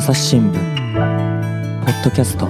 朝日新聞ポッドキャスト。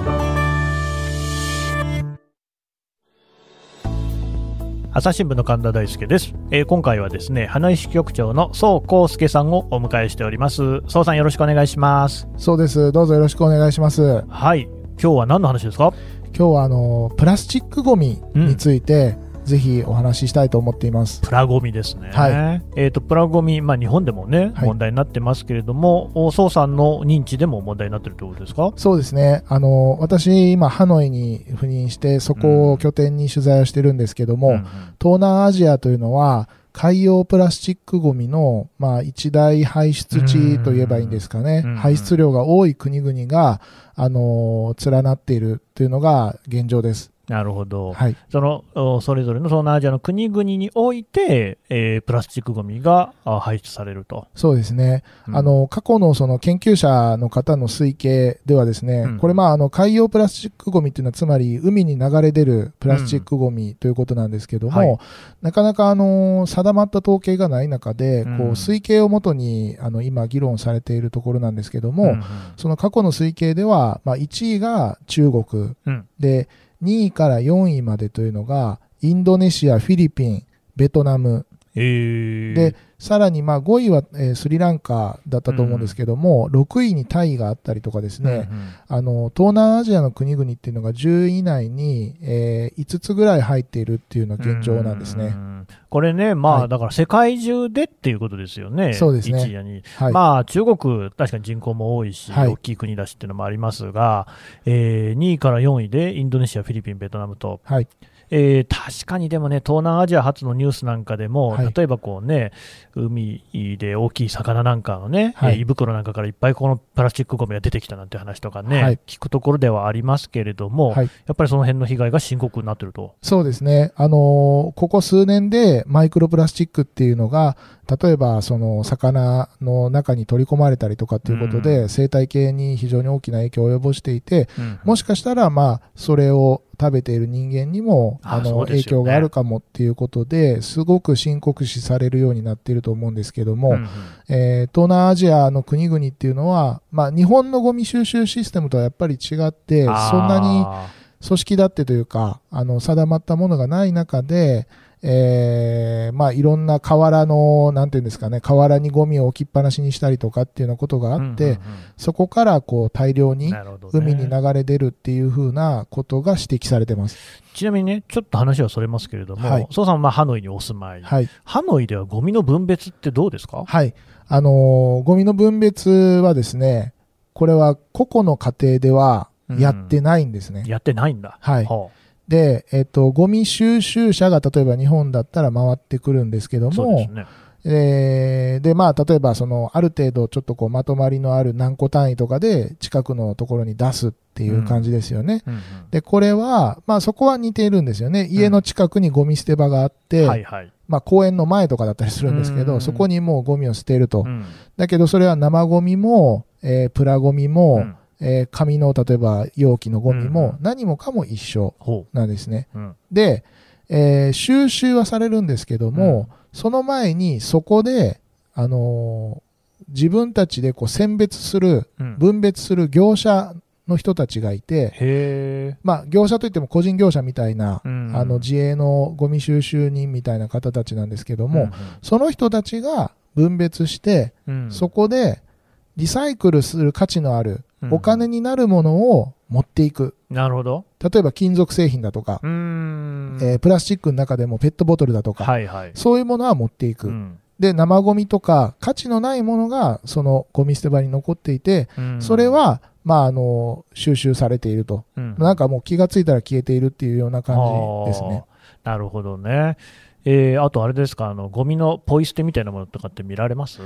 朝日新聞の神田大輔です、えー今回はですね花井支局長の宋康介さんをお迎えしております。宋さんよろしくお願いします。そうです。どうぞよろしくお願いします。はい。今日は何の話ですか？今日はあのプラスチックごみについて、ぜひお話ししたいと思っています。プラゴミですね、はえー、とプラゴミ、まあ、日本でもね、はい。問題になってますけれどもお宋さんの認知でも問題になってるということですか？そうですね。あの私今ハノイに赴任してそこを拠点に取材をしてるんですけども、うんうん。東南アジアというのは海洋プラスチックごみの、まあ、一大排出地といえばいいんですかね、うん。排出量が多い国々が、あの連なっているというのが現状です。なるほど、はい、そのおそれぞれの東南アジアの国々において、えープラスチックごみがあ排出されると、そうですね。うん。あの過去のその研究者の方の推計ではですね、うん。これまああの海洋プラスチックごみっていうのはつまり海に流れ出るプラスチックごみということなんですけども、はい。なかなかあの定まった統計がない中で、うん。こう推計をもとにあの今議論されているところなんですけども、うんうん。その過去の推計では、まあ、1位が中国うん。で2位から4位までというのがインドネシア、フィリピン、ベトナムでさらにまあ5位は、えースリランカだったと思うんですけども、6位にタイがあったりとかですね、うんうん。あの東南アジアの国々っていうのが10位以内に、え5つぐらい入っているっていうのが現状なんですね。うんこれね、まあ、はい。だから世界中でっていうことですよね、そうですね。はい、まあ、中国、確かに人口も多いし、はい。大きい国だしっていうのもありますが、えー2位から4位でインドネシア、フィリピン、ベトナムと、はい、えー確かにでもね、東南アジア発のニュースなんかでも、はい。例えばこうね、海で大きい魚なんかのね、はい。えー胃袋なんかからいっぱいこのプラスチックごみが出てきたなんて話とかね、はい。聞くところではありますけれども、はい。やっぱりその辺の被害が深刻になってると。そうですね、あのーここ数年でマイクロプラスチックっていうのが、例えばその魚の中に取り込まれたりとかっていうことで、うん。生態系に非常に大きな影響を及ぼしていて、うん。もしかしたら、まあ、それを食べている人間にもああの、影響があるかもっていうことですごく深刻視されるようになっていると思うんですけども、うんうん。えー東南アジアの国々っていうのは、まあ、日本のゴミ収集システムとはやっぱり違ってそんなにあ組織だってというかあの定まったものがない中で、えーまあ、いろんな河原のなんていうんですかね河原にゴミを置きっぱなしにしたりとかっていうようなことがあって、ーうんうんそこからこう大量うんに海に流れ出るっていう風なことが指摘されてます。ちなみにね、ちょっと話はそれますけれども、はい宋さんはまあハノイにお住まい、はい。ハノイではゴミの分別ってどうですか？はい。あのーゴミの分別はですね、これは個々の家庭ではやってないんですね。やってないんだ。はいはで、えっと、ゴミ収集車が例えば日本だったら回ってくるんですけどあそうでもす、ね。えーで、まあ、例えば、その、ある程度、ちょっとこう、まとまりのある何個単位とかで、近くのところに出すっていう感じですよね。うんうんで、これは、まあ、そこは似ているんですよね。家の近くにゴミ捨て場があって、はいはい。まあ、公園の前とかだったりするんですけど、うんそこにもうゴミを捨てると。うんだけど、それは生ゴミも、えープラゴミも、うんえー紙の、例えば、容器のゴミうんも、何もかも一緒ほなんですね。う。うん。で、えー収集はされるんですけども、その前にそこで、あのー自分たちでこう選別する、うん。分別する業者の人たちがいて。まあ、業者といっても個人業者みたいな、うんあの自営のゴミ収集人みたいな方たちなんですけども、その人たちが分別して、うん。うんそこでリサイクルする価値のあるうんお金になるものを持っていく。なるほど。例えば金属製品だとか。えープラスチックの中でもペットボトルだとか、はいはい。そういうものは持っていく。うんで、生ゴミとか価値のないものがそのゴミ捨て場に残っていて、うんそれは、まあ、あの、収集されていると。うんなんかもう気がついたら消えているっていうような感じですね。なるほどね。えーあとあれですか、あのゴミのポイ捨てみたいなものとかって見られます？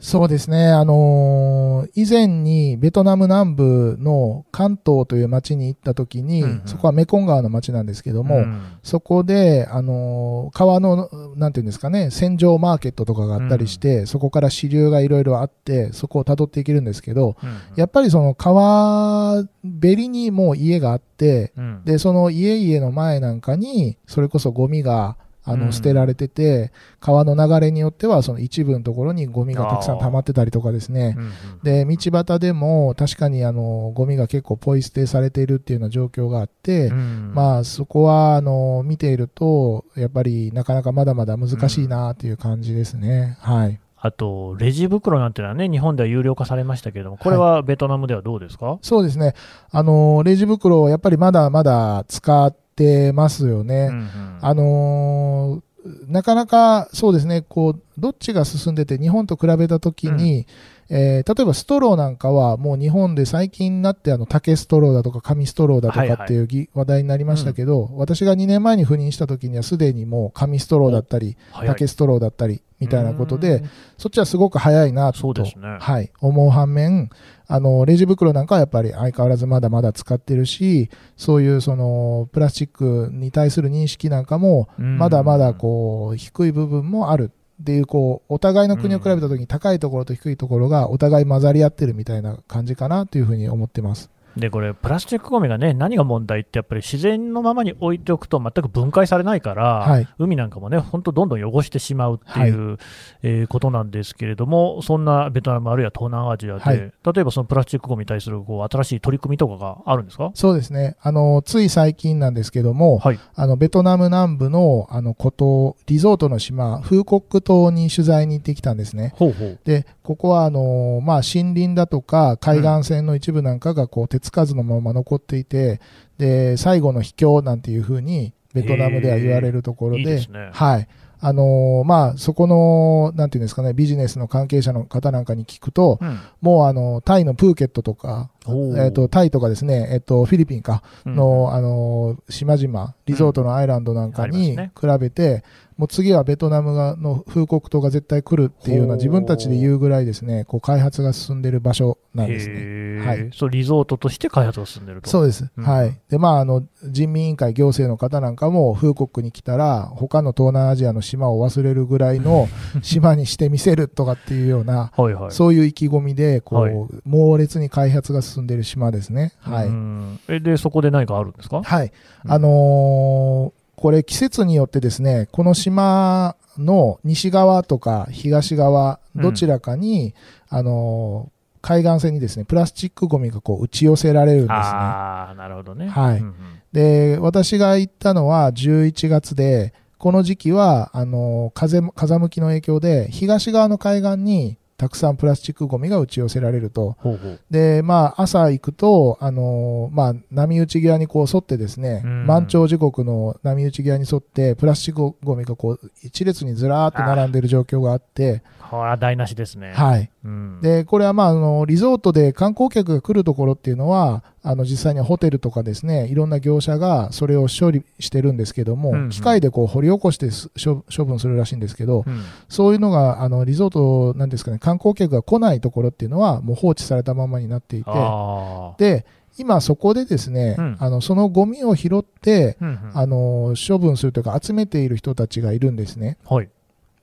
そうですね。あのー以前にベトナム南部の関東という町に行った時に、うんうん。そこはメコン川の町なんですけども、うん。そこで、あのー川の、なんていうんですかね、洗浄マーケットとかがあったりして、そこから支流がいろいろあって、そこを辿っていけるんですけど、うん。やっぱりその川べりにもう家があって、うん。で、その家々の前なんかに、それこそゴミが、あうん。の捨てられてて、川の流れによってはその一部のところにゴミがたくさん溜まってたりとかですね。で道端でも確かにあのゴミが結構ポイ捨てされているっていうような状況があって、うん。まあそこはあの見ているとやっぱりなかなかまだまだ難しいなっていう感じですね。はい。あと、レジ袋なんてのはね、日本では有料化されましたけれども、これはベトナムではどうですか、そうですね。あの、レジ袋、やっぱりまだまだ使ってますよね。うんうんあのーなかなかそうですね、こう、どっちが進んでて、日本と比べたときに、えー例えばストローなんかは、もう日本で最近になって、あの、竹ストローだとか紙ストローだとはいはい。かっていうぎ話題になりましたけど、私が2年前に赴任したときには、すでにもう紙ストローだったり、竹ストローだったり、みたいなことでうん、そっちはすごく早いなと、そうですね。はい、思う反面、あの、レジ袋なんかはやっぱり相変わらずまだまだ使ってるし、そういうその、プラスチックに対する認識なんかも、うん。まだまだこう、低い部分もあるっていう、こう、お互いの国を比べた時に高いところと低いところがお互い混ざり合ってるみたいな感じかなというふうに思ってます。で、これ、プラスチックごみがね、何が問題って、やっぱり自然のままに置いておくと全く分解されないから、はい海なんかもね、本当どんどん汚してしまうっていう、えーことなんですけれども、そんなベトナムあるいは東南アジアで、はい例えばそのプラスチックごみに対するこう新しい取り組みとかがあるんですか？そうですね。あの、つい最近なんですけども、はい。あの、ベトナム南部の、あの、孤島、リゾートの島、フーコック島に取材に行ってきたんですね。ほうほう。で、ここはあのまあ、森林だとか海岸線の一部なんかがこう手つかずのまま残っていて、で、最後の秘境なんていうふうにベトナムでは言われるところで、いいですねはい。あのまあ、そこの、なんていうんですかね、ビジネスの関係者の方なんかに聞くと、うんもうあの、タイのプーケットとか、えっ、と、タイとかですね、えっ、と、フィリピンか、うんの、あの、島々、リゾートのアイランドなんかに比べて、もう次はベトナムがの風国島が絶対来るっていうような自分たちで言うぐらいですね、こう開発が進んでいる場所なんですね。はいそう、リゾートとして開発が進んでると。そうです。うんはい。で、まあ、あの、人民委員会行政の方なんかも、風国に来たら、他の東南アジアの島を忘れるぐらいの 島にしてみせるとかっていうような、はいはい。そういう意気込みで、こう、はい猛烈に開発が進んでいる島ですね。はい。うんえで、そこで何かあるんですか？はい。うんあのーこれ季節によってですね、この島の西側とか東側、うんどちらかに、あのー海岸線にですね、プラスチックゴミがこう打ち寄せられるんですね。ああ、なるほどね。はいうんうんで、私が行ったのは11月で、この時期は、あのー風も、風向きの影響で、東側の海岸にたくさんプラスチックゴミが打ち寄せられると。ほうほう。で、まあ、朝行くと、あのーまあ、波打ち際にこう沿ってですね、うん満潮時刻の波打ち際に沿って、プラスチックゴミがこう、一列にずらーっと並んでる状況があって、これは台無しですね。はい。うん、で、これはまあ、あの、リゾートで観光客が来るところっていうのは、あの、実際にはホテルとかですね、いろんな業者がそれを処理してるんですけども、うんうん機械でこう掘り起こしてす処処分するらしいんですけど、うんそういうのが、あの、リゾートなんですかね、観光客が来ないところっていうのは、もう放置されたままになっていて、あで、今そこでですね、うんあの、そのゴミを拾って、ーうんうんあの、処分するというか集めている人たちがいるんですね。はい。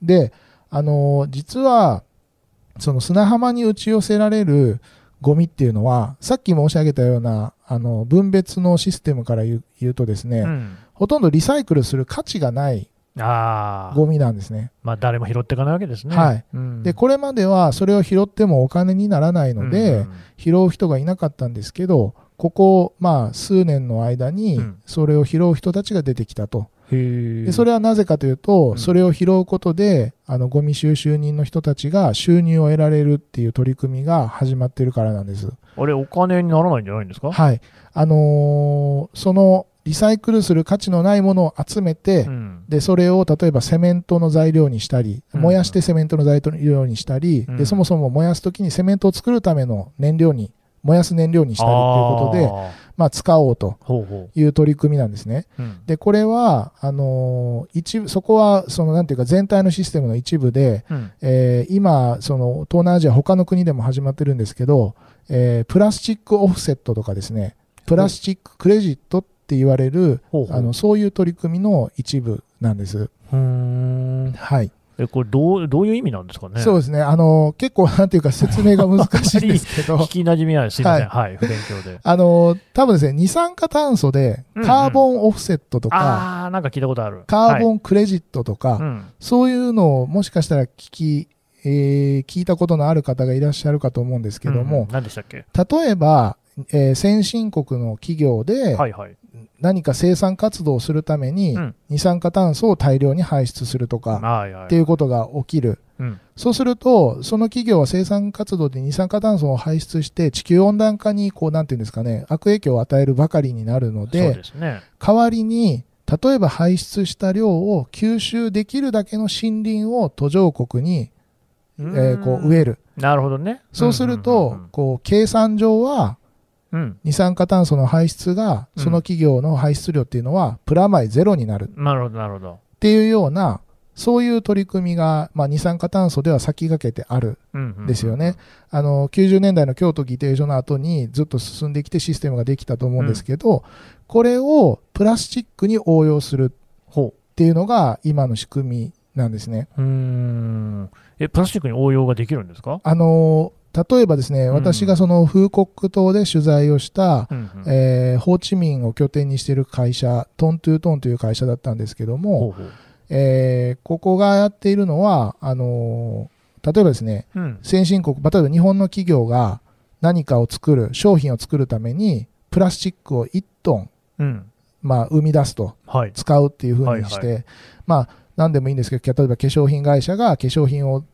で、あの、実は、その砂浜に打ち寄せられるゴミっていうのは、さっき申し上げたような、あの、分別のシステムから言うとですね、うんほとんどリサイクルする価値がないああ。ゴミなんですね。まあ、誰も拾っていかないわけですね。はいうんで、これまではそれを拾ってもお金にならないので、うんうん拾う人がいなかったんですけど、ここ、まあ、数年の間にうん、それを拾う人たちが出てきたと。でそれはなぜかというと、うん。それを拾うことで、あの、ゴミ収集人の人たちが収入を得られるっていう取り組みが始まっているからなんです。あれ、お金にならないんじゃないんですか？はい。あのーその、リサイクルする価値のないものを集めて、うん。で、それを例えばセメントの材料にしたり、うん。燃やしてセメントの材料にしたり、うん。で、そもそも燃やすときにセメントを作るための燃料に、燃やす燃料にしたりということで、まあ、使おうとほうほいう取り組みなんですね。う。うんで、これは、あのー一部、そこは、その、なんていうか、全体のシステムの一部で、うんえー今、その、東南アジア、他の国でも始まってるんですけど、えープラスチックオフセットとかですね、プラスチッククレジットって言われる、ほうほうあの、そういう取り組みの一部なんです。うーんはい。え、これどう、どういう意味なんですかね？そうですね。あの、結構なんていうか説明が難しいんですけど 聞、き馴染みないです。すいません。はい、不勉強で。あの、多分ですね、二酸化炭素でカーボンオフセットとか、ああ、なんか聞いたことある。カーボン、ンクレジットとか、うん。そういうのをもしかしたら聞き、えー聞いたことのある方がいらっしゃるかと思うんですけどうんも、何でしたっけ？例えば、えー先進国の企業ではいはい。何か生産活動をするためにうん二酸化炭素を大量に排出するとか。っていうことが起きる。うん。そうすると、その企業は生産活動で二酸化炭素を排出して地球温暖化にこう、なんていうんですかね、悪影響を与えるばかりになるので。代わりに、例えば排出した量を吸収できるだけの森林を途上国に、えーこう植える。なるほどね。そうするうんとうん、こう、計算上は、うん。二酸化炭素の排出が、うんその企業の排出量っていうのは、プラマイゼロになるうんなるほど、なるほど。っていうような、そういう取り組みが、まあ、二酸化炭素では先駆けてあるうんうんんですよね。。あの、90年代の京都議定書の後にずっと進んできてシステムができたと思うんですけど、これをプラスチックに応用するほっていうのが今の仕組みなんですね。う。ん。え、プラスチックに応用ができるんですかあの、例えばですね、うん私がその風国島で取材をした、うんうんえーホーチミンを拠点にしている会社、トントゥートンという会社だったんですけども、ほ。えーここがやっているのは、あのー例えばですね、うん。先進国、例えば日本の企業が何かを作る、商品を作るために、プラスチックを1トン、うん。まあ、生み出すと、はい。使うっていうふうにして、はいまあ、何でもいいんですけど、例えば化粧品会社が化粧品を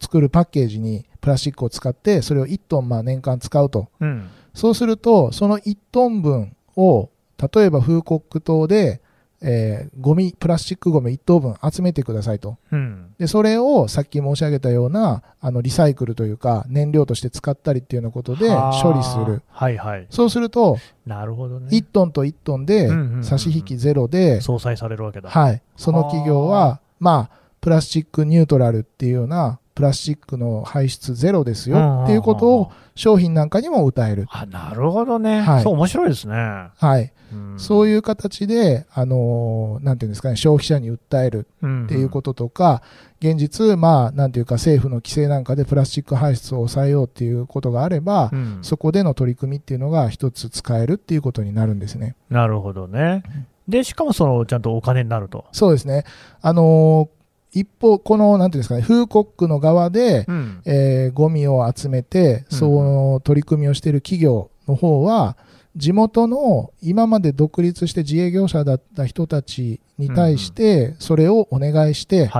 作るパッケージにプラスチックを使って、それを1トンまあ年間使うと。うん。そうすると、その1トン分を、例えば風国島で、えーゴミ、プラスチックゴミ1等分集めてくださいと。うん。で、それをさっき申し上げたような、あの、リサイクルというか、燃料として使ったりっていうようなことではあ処理する。。はいはい。そうすると、なるほどね。1トンと1トンで差し引きゼロで、相殺されるわけだ。はい。その企業は、まあ、プラスチックニュートラルっていうような、プラスチックの排出ゼロですよっていうことを商品なんかにも歌える。あ、なるほどね。はいそう、面白いですね。はい。うんそういう形で、あのーなんていうんですかね、消費者に訴えるっていうこととか、現実、まあ、なんていうか政府の規制なんかでプラスチック排出を抑えようっていうことがあれば、そこでの取り組みっていうのが一つ使えるっていうことになるんですね。なるほどね。で、しかもその、ちゃんとお金になると。そうですね。あのー一方、この、なんていうんですかね、風国区の側で、うん。えーゴミを集めて、うん。その取り組みをしている企業の方は、地元の今まで独立して自営業者だった人たちに対して、それをお願いして、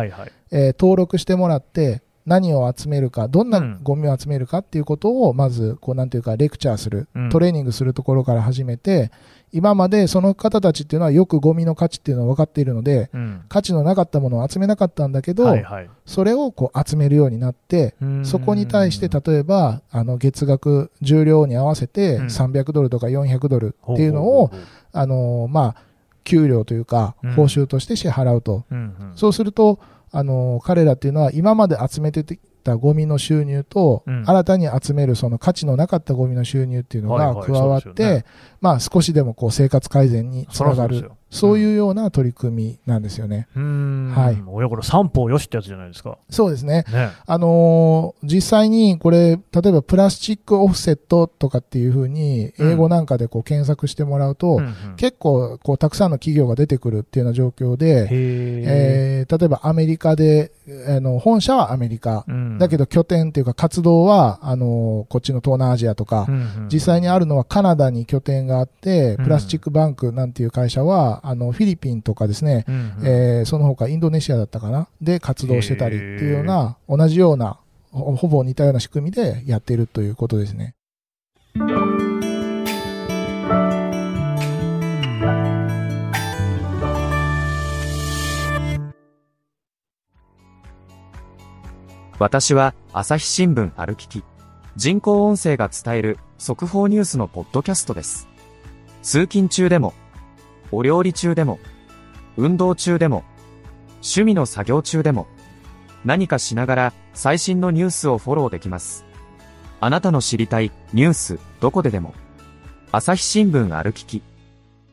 登録してもらって、何を集めるか、どんうなん。ゴミを集めるかっていうことを、まず、こう、なんていうか、レクチャーするうん、トレーニングするところから始めて、今までその方たちっていうのはよくゴミの価値っていうのは分かっているので、うん。価値のなかったものを集めなかったんだけど。それをこう集めるようになって、そこに対して例えばあの月額重量に合わせてうん。300ドルとか400ドルっていうのをあのまあ給料というかうん。報酬として支払うと、そうするとあの彼らっていうのは今まで集めてきたゴミの収入と、うん。新たに集めるその価値のなかったゴミの収入っていうのはいはいが加わって、そうですよね。まあ少しでもこう生活改善につながるそういうような取り組みなんですよね。うーん。はい親子の三方よしってやつじゃないですか。そうですね。ね。あのー実際にこれ、例えばプラスチックオフセットとかっていうふうに、英語なんかでこう検索してもらうと、うんうん結構こうたくさんの企業が出てくるっていうような状況で、へえ。えー例えばアメリカで、あの本社はアメリカ、うんだけど拠点っていうか活動はあのーこっちの東南アジアとか、うんうん実際にあるのはカナダに拠点があって、うんプラスチックバンクなんていう会社は、あのフィリピンとかですね、うんうんえーその他インドネシアだったかな？で活動してたりっていうような同じようなほほぼ似たような仕組みでやっているということですね。私は朝日新聞歩きき。人工音声が伝える速報ニュースのポッドキャストです。通勤中でも、お料理中でも、運動中でも、趣味の作業中でも、何かしながら最新のニュースをフォローできます。あなたの知りたいニュースどこででも。朝日新聞歩きき。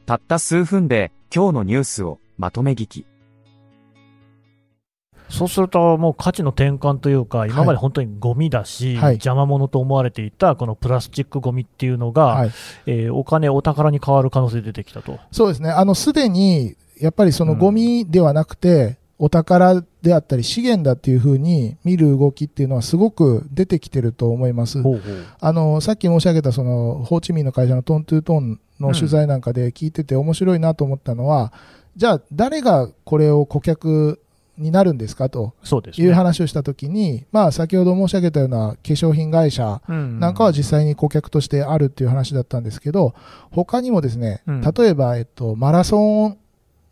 たった数分で今日のニュースをまとめ聞き。そうすると、もう価値の転換というか、今まで本当にゴミだし、はい邪魔者と思われていたこのプラスチックゴミっていうのが、はい、えーお金、お宝に変わる可能性出てきたと。そうですね。あの、すでに、やっぱりそのゴミではなくて、お宝であったり資源だっていうふうに見る動きっていうのはすごく出てきてると思います。ほうほうあの、さっき申し上げたその、ホーチミンの会社のトントゥートンの取材なんかで聞いてて面白いなと思ったのは、じゃあ誰がこれを顧客になるんですかとそうですね。いう話をしたときに、まあ先ほど申し上げたような化粧品会社うん。なんかは実際に顧客としてあるっていう話だったんですけど、他にもですね、うん。例えば、えっと、マラソン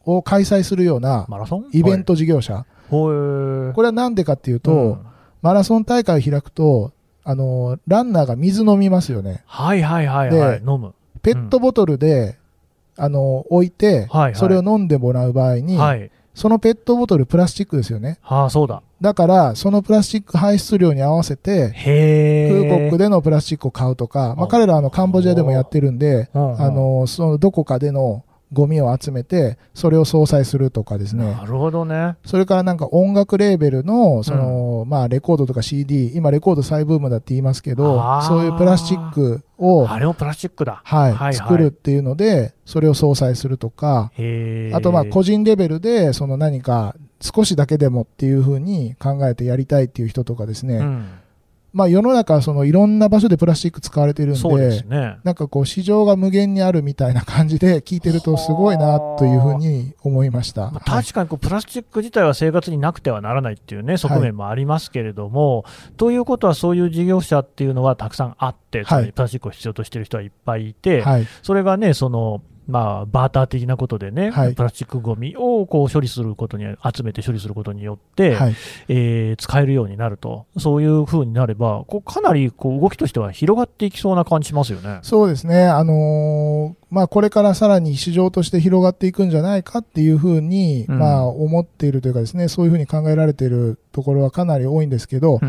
を開催するようなイベント事業者、これはなんでかっていうと、うん。マラソン大会を開くと、あの、ランナーが水飲みますよね。はいはいはいはい、で飲む。ペットボトルで、あの、置いて、はいはい。それを飲んでもらう場合に、はい。そのペットボトルプラスチックですよね。はあ、そうだ。だから、そのプラスチック排出量に合わせて。空国でのプラスチックを買うとか、まあ、うん彼らはあのカンボジアでもやってるんで、あの、そのどこかでのゴミを集めて、それを相殺するとかですねな。るほどね。それからなんか音楽レーベルの、その、まあレコードとか CD、今レコード再ブームだって言いますけどそういうプラスチックを、あれもプラスチックだ。はい、はい作るっていうので、それを相殺するとか。あとまあ個人レベルで、その何か少しだけでもっていうふうに考えてやりたいっていう人とかですね、うん、まあ世の中そのいろんな場所でプラスチック使われてるんでね。なんかこう市場が無限にあるみたいな感じで聞いてるとすごいなというふうに思いました。まあはい確かにこうプラスチック自体は生活になくてはならないっていうね、側面もありますけれども、ということはそういう事業者っていうのはたくさんあって、つまりプラスチックを必要としている人はいっぱいいて、はい。それがね、その、まあ、バーター的なことでね、はいプラスチックごみをこう処理することに、集めて処理することによって、はい。えー使えるようになると、そういうふうになれば、こうかなりこう動きとしては広がっていきそうな感じしますよね。そうですね。あのーまあこれからさらに市場として広がっていくんじゃないかっていうふうに、うん。まあ思っているというかですね、そういうふうに考えられているところはかなり多いんですけど、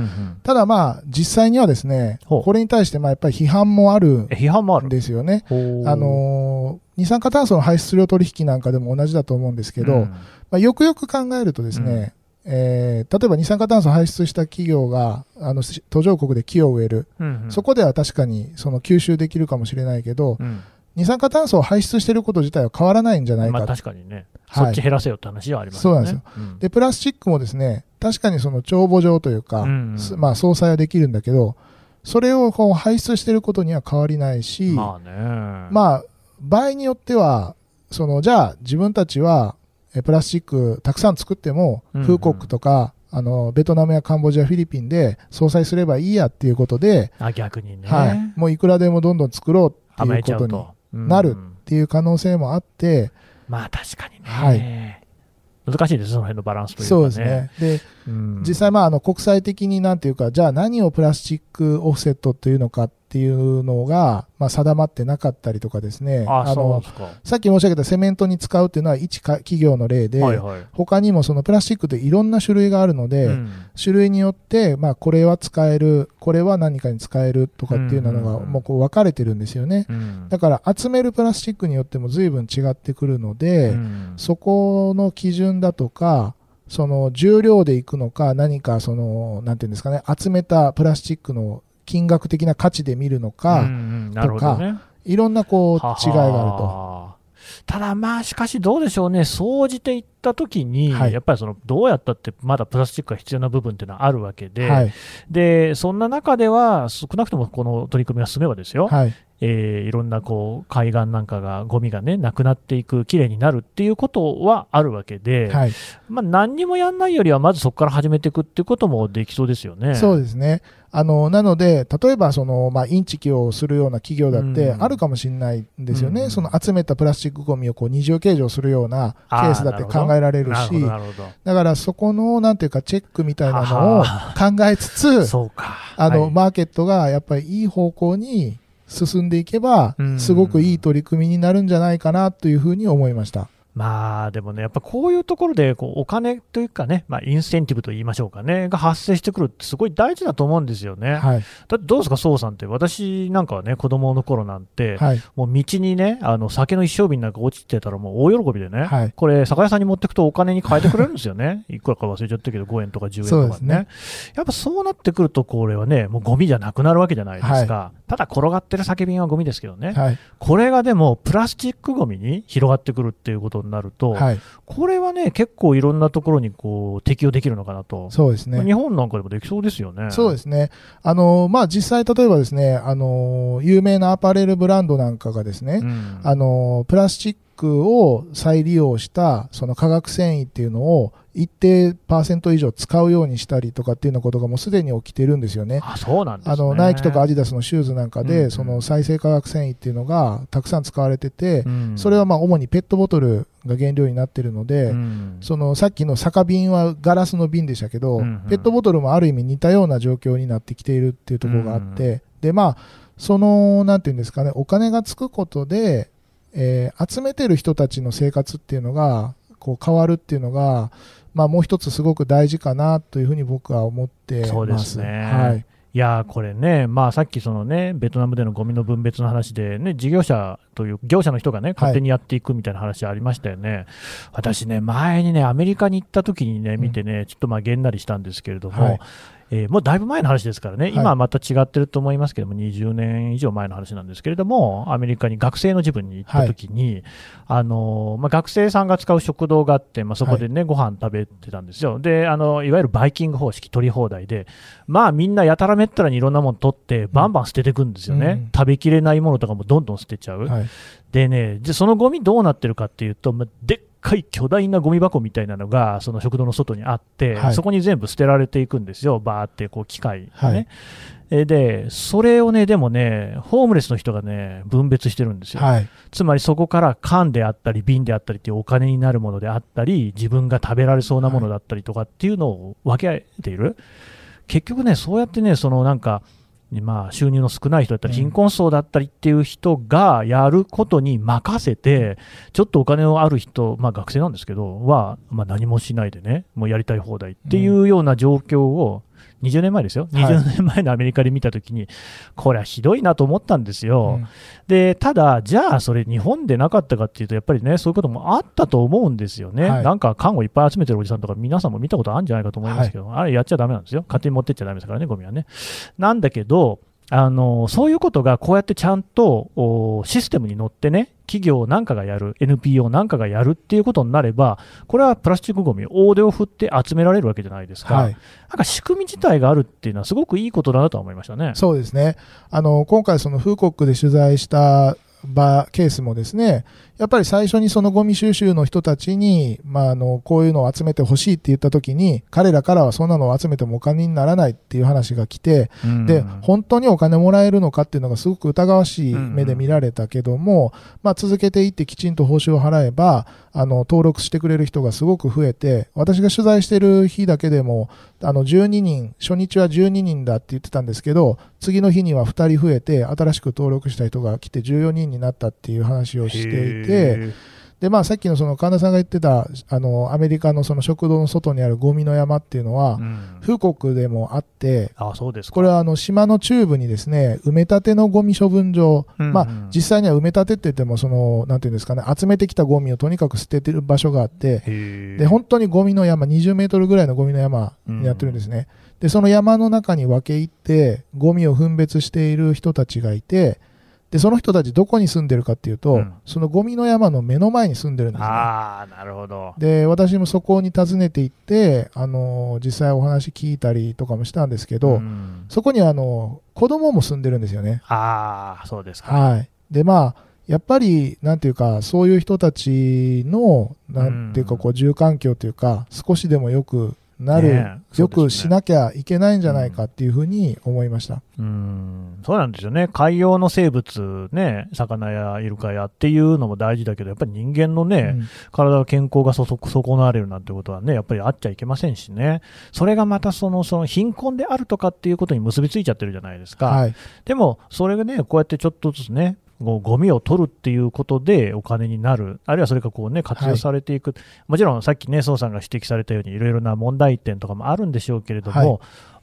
ただまあ実際にはですね、これに対してまあやっぱり批判もあるえ批判もあんる。ですよね。あのー二酸化炭素の排出量取引なんかでも同じだと思うんですけど、うん。まあ、よくよく考えるとですね、えー例えば二酸化炭素排出した企業があのし途上国で木を植える、うんうん。そこでは確かにその吸収できるかもしれないけど、うん二酸化炭素を排出していること自体は変わらないんじゃないか、まあ確かにね、はいそっち減らせよって話はありますそうなんですよ。うんでプラスチックもですね確かにその帳簿上というか、うんうんすまあ、相殺はできるんだけどそれをこう排出していることには変わりないし、まあね。まあ、場合によっては、その、じゃあ自分たちは、えプラスチックたくさん作っても、うんうん風国とか、あの、ベトナムやカンボジア、フィリピンで相殺すればいいやっていうことで、あ逆にね、はい。もういくらでもどんどん作ろうって甘いうことに。なるうんっていう可能性もあって、まあ確かにね。はい難しいです、その辺のバランスというか、ね。そうですね。で、うん。実際まあ、あの、国際的になんていうか、じゃあ何をプラスチックオフセットというのかっていうのが、まあ、定まってなかったりとかですね。あ、ので、すか。さっき申し上げたセメントに使うっていうのは一か企業の例で、はいはい。他にもそのプラスチックっていろんな種類があるので、うん種類によって、まあ、これは使える、これは何かに使えるとかっていうのがうんもうこう分かれてるんですよね。うんだから集めるプラスチックによっても随分違ってくるので、うんそこの基準だとか、その重量でいくのか、何かその、なんていうんですかね、集めたプラスチックの金額的な価値で見るのか、うんうんなるほどね。いろんなこう違いがあると。ただまあ、しかしどうでしょうね、総じていったときに、はいやっぱりそのどうやったって、まだプラスチックが必要な部分っていうのはあるわけで、はい。でそんな中では、少なくともこの取り組みが進めばですよ、はい。えーいろんなこう海岸なんかが、ゴミがね、なくなっていく、きれいになるっていうことはあるわけで、はい。まあ、何にもやんないよりは、まずそこから始めていくっていうこともできそうですよね。そうですね。あの、なので、例えば、その、まあ、インチキをするような企業だってうんあるかもしれないんですよね。うんその集めたプラスチックゴミをこう二重計上するようなケースだって考えられるしなる。だからそこの、なんていうか、チェックみたいなのをは考えつつ、そうか。あの、はいマーケットがやっぱりいい方向に進んでいけばう、んすごくいい取り組みになるんじゃないかなというふうに思いました。まあでもね、やっぱこういうところでこうお金というかね、まあ、インセンティブと言いましょうかね、が発生してくるってすごい大事だと思うんですよね。はい。だってどうですか、宋さんって、私なんかはね、子供の頃なんて、はい。もう道にね、あの酒の一升瓶なんか落ちてたら、もう大喜びでね、はいこれ、酒屋さんに持ってくとお金に変えてくれるんですよね、いくらか忘れちゃったけど、5円とか10円とかねそうですねやっぱそうなってくると、これはね、もうゴミじゃなくなるわけじゃないですか、ただ転がってる酒瓶はゴミですけどね、はい。これがでも、プラスチックゴミに広がってくるっていうことになると、はい。これはね、結構いろんなところにこう適用できるのかなと。そうですね。日本なんかでもできそうですよね。そうですね。あの、まあ、実際、例えばですね、あの、有名なアパレルブランドなんかがですね、うんあの、プラスチックを再利用した、その化学繊維っていうのを一定パーセント以上使うようにしたりとかっていうようなことがもうすでに起きてるんですよね。あそうなんですね。あの、ナイキとかアディダスのシューズなんかで、うんうんその再生化学繊維っていうのがたくさん使われてて、うんそれはまあ主にペットボトルが原料になってるので、うん。そのさっきの酒瓶はガラスの瓶でしたけど、うんうん。ペットボトルもある意味似たような状況になってきているっていうところがあって、でまあそのなんていうんですかねお金がつくことで、えー集めてる人たちの生活っていうのがこう変わるっていうのが、まあ、もう一つすごく大事かなというふうに僕は思ってます。そうですね。はいいやーこれね、まあ、さっきその、ね、ベトナムでのゴミの分別の話で、ね、事業者という業者の人が、ね、勝手にやっていくみたいな話ありましたよね、私ね、前にね、アメリカに行った時にね、見てね、ちょっとまあげんなりしたんですけれども、はいえーもうだいぶ前の話ですからね、い。今はまた違ってると思いますけども、20年以上前の話なんですけれども、アメリカに学生の自分に行った時に、あのーまあ、学生さんが使う食堂があって、まあ、そこでね、ご飯食べてたんですよ。で、あの、いわゆるバイキング方式、取り放題で、まあみんなやたらめったらにいろんなもの取って、バンバン捨てていくんですよね。うん。食べきれないものとかもどんどん捨てちゃう。はい。でね、でそのゴミどうなってるかっていうと、まあでっかい巨大なゴミ箱みたいなのが、その食堂の外にあって、はい。そこに全部捨てられていくんですよ、バーってこう機械、ね。はい。えで、それをね、でもね、ホームレスの人がね、分別してるんですよ。はい。つまりそこから缶であったり、瓶であったりっていうお金になるものであったり、自分が食べられそうなものだったりとかっていうのを分け合えている。結局ね、そうやってね、そのなんか、まあ、収入の少ない人だったり、うん。貧困層だったりっていう人がやることに任せて、ちょっとお金のある人、まあ、学生なんですけど、は、まあ、何もしないでね、もうやりたい放題っていうような状況を、20年前ですよ、はい20年前のアメリカで見たときに、これはひどいなと思ったんですよ。うんでただ、じゃあそれ、日本でなかったかっていうと、やっぱりね、そういうこともあったと思うんですよね、はいなんか缶をいっぱい集めてるおじさんとか、皆さんも見たことあるんじゃないかと思いますけど、あれやっちゃだめなんですよ、勝手に持ってっちゃだめですからね、ゴミはね。なんだけど、あのそういうことがこうやってちゃんとおシステムに乗ってね、企業なんかがやる、NPO なんかがやるっていうことになれば、これはプラスチックごみ、大手を振って集められるわけじゃないですか、はいなんか仕組み自体があるっていうのは、すごくいいことだなとは思いましたね。そうですね。あの、今回そのフーコックで取材した場、ケースもですね、やっぱり最初にそのゴミ収集の人たちに、まあ、あの、こういうのを集めてほしいって言った時に、彼らからはそんなのを集めてもお金にならないっていう話が来て、うん。で、本当にお金もらえるのかっていうのがすごく疑わしい目で見られたけども、まあ、続けていってきちんと報酬を払えば、あの、登録してくれる人がすごく増えて、私が取材してる日だけでも、あの、12人、初日は12人だって言ってたんですけど、次の日には2人増えて、新しく登録した人が来て14人になったっていう話をしていて、へー。で、まあ、さっきのその神田さんが言ってた、あの、アメリカのその食堂の外にあるゴミの山っていうのはう、ん。フーコックでもあって、あそうですか。これはあの島の中部にですね埋め立てのゴミ処分場、うんまあ、実際には埋め立てって言ってもそのなんていうんですかね集めてきたゴミをとにかく捨ててる場所があってで本当にゴミの山20メートルぐらいのゴミの山になってるんですね、でその山の中に分け入ってゴミを分別している人たちがいてでその人たちどこに住んでるかっていうと、うん。そのゴミの山の目の前に住んでるんですね。ああなるほど。で私もそこに訪ねて行って、あの実際お話聞いたりとかもしたんですけど、ん。そこにはあの子供も住んでるんですよね。ああそうですか。はい。で、まあ、やっぱり、なんていうか、そういう人たちの、なんていうか、こう、住環境というか、少しでもよくなる、ねよくしなきゃいけないんじゃないかっていうふうに思いました。うん。そうなんですよね。海洋の生物ね魚やイルカやっていうのも大事だけどやっぱり人間のね、うん。体の健康がそそ損なわれるなんてことはね、やっぱりあっちゃいけませんしね、それがまたそのその貧困であるとかっていうことに結びついちゃってるじゃないですか、はい。でもそれがね、こうやってちょっとずつね、ゴミを取るっていうことでお金になる、あるいはそれがこう、ね、活用されていく、はい、もちろんさっきね、宋さんが指摘されたように、いろいろな問題点とかもあるんでしょうけれども、はい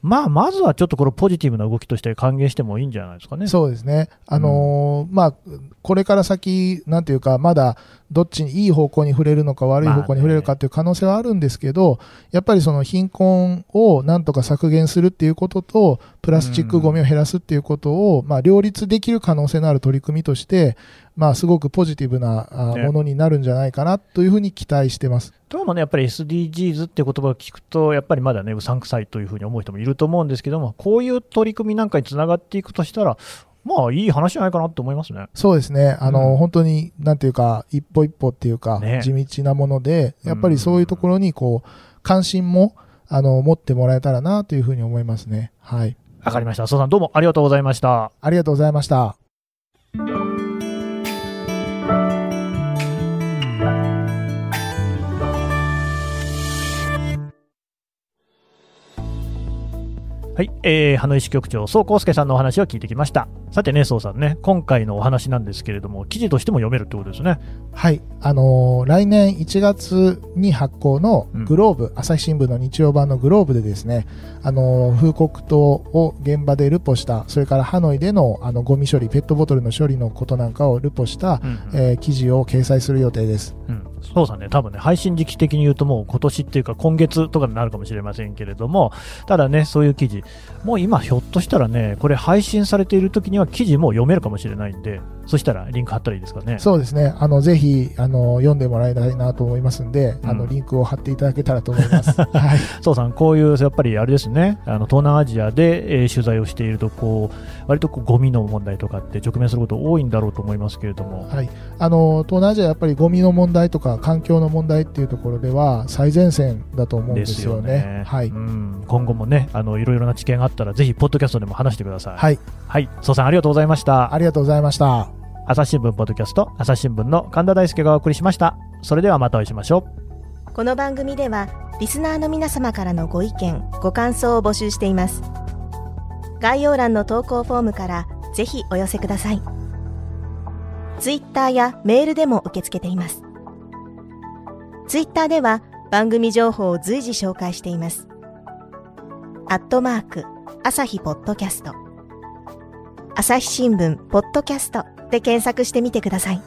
まあ、まずはちょっとこのポジティブな動きとして歓迎してもいいんじゃないですかね。そうですね。あのーうん、まあ、これから先、なんていうか、まだどっちにいい方向に触れるのか悪い方向に触れるかっていう可能性はあるんですけど、やっぱりその貧困をなんとか削減するっていうことと、プラスチックごみを減らすっていうことを、まあ、両立できる可能性のある取り組みとして、まあ、すごくポジティブなものになるんじゃないかなというふうに期待してます。どうもね、やっぱり SDGs って言葉を聞くと、やっぱりまだね、うさんくさいというふうに思う人もいると思うんですけども、こういう取り組みなんかにつながっていくとしたら、まあいい話じゃないかなと思いますね。そうですね。あの、うん、本当に、なんていうか、一歩一歩っていうか、ね、地道なもので、やっぱりそういうところに、こう、関心も、あの、持ってもらえたらなというふうに思いますね。はい。わかりました。蘇さんどうもありがとうございました。ありがとうございました。はい、えー、花石局長、宋康介さんのお話を聞いてきました。さてね、宋さんね、今回のお話なんですけれども、記事としても読めるってことですね。はい、あのー、来年1月に発行のグローブ、うん、朝日新聞の日曜版のグローブでですね、あのー、風国島を現場でルポした、それからハノイでのあのゴミ処理、ペットボトルの処理のことなんかをルポした、うんうん、えー、記事を掲載する予定です。うん。そうさね、多分ね、配信時期的に言うともう今年っていうか今月とかになるかもしれませんけれども、ただね、そういう記事、もう今ひょっとしたらね、これ配信されている時には記事も読めるかもしれないんで、そしたらリンク貼ったらいいですかね。そうですね。あの、ぜひ、あの、読んでもらいたいなと思いますんで、うん、あの、リンクを貼っていただけたらと思います。はい。そうさん、こういう、やっぱりあれですね、あの、東南アジアで、えー、取材をしていると、こう、割とこうゴミの問題とかって直面すること多いんだろうと思いますけれども。はい。あの、東南アジアやっぱりゴミの問題とか環境の問題っていうところでは最前線だと思うんですよね。よねはい。今後もね、あの、いろいろな知見があったら、ぜひ、ポッドキャストでも話してください。はい。はい。そうさん、ありがとうございました。ありがとうございました。朝日新聞ポッドキャスト朝日新聞の神田大輔がお送りしましたそれではまたお会いしましょうこの番組ではリスナーの皆様からのご意見ご感想を募集しています概要欄の投稿フォームからぜひお寄せください。ツイッターやメールでも受け付けています。ツイッターでは番組情報を随時紹介しています。アットマーク朝日ポッドキャスト。朝日新聞ポッドキャストで検索してみてください。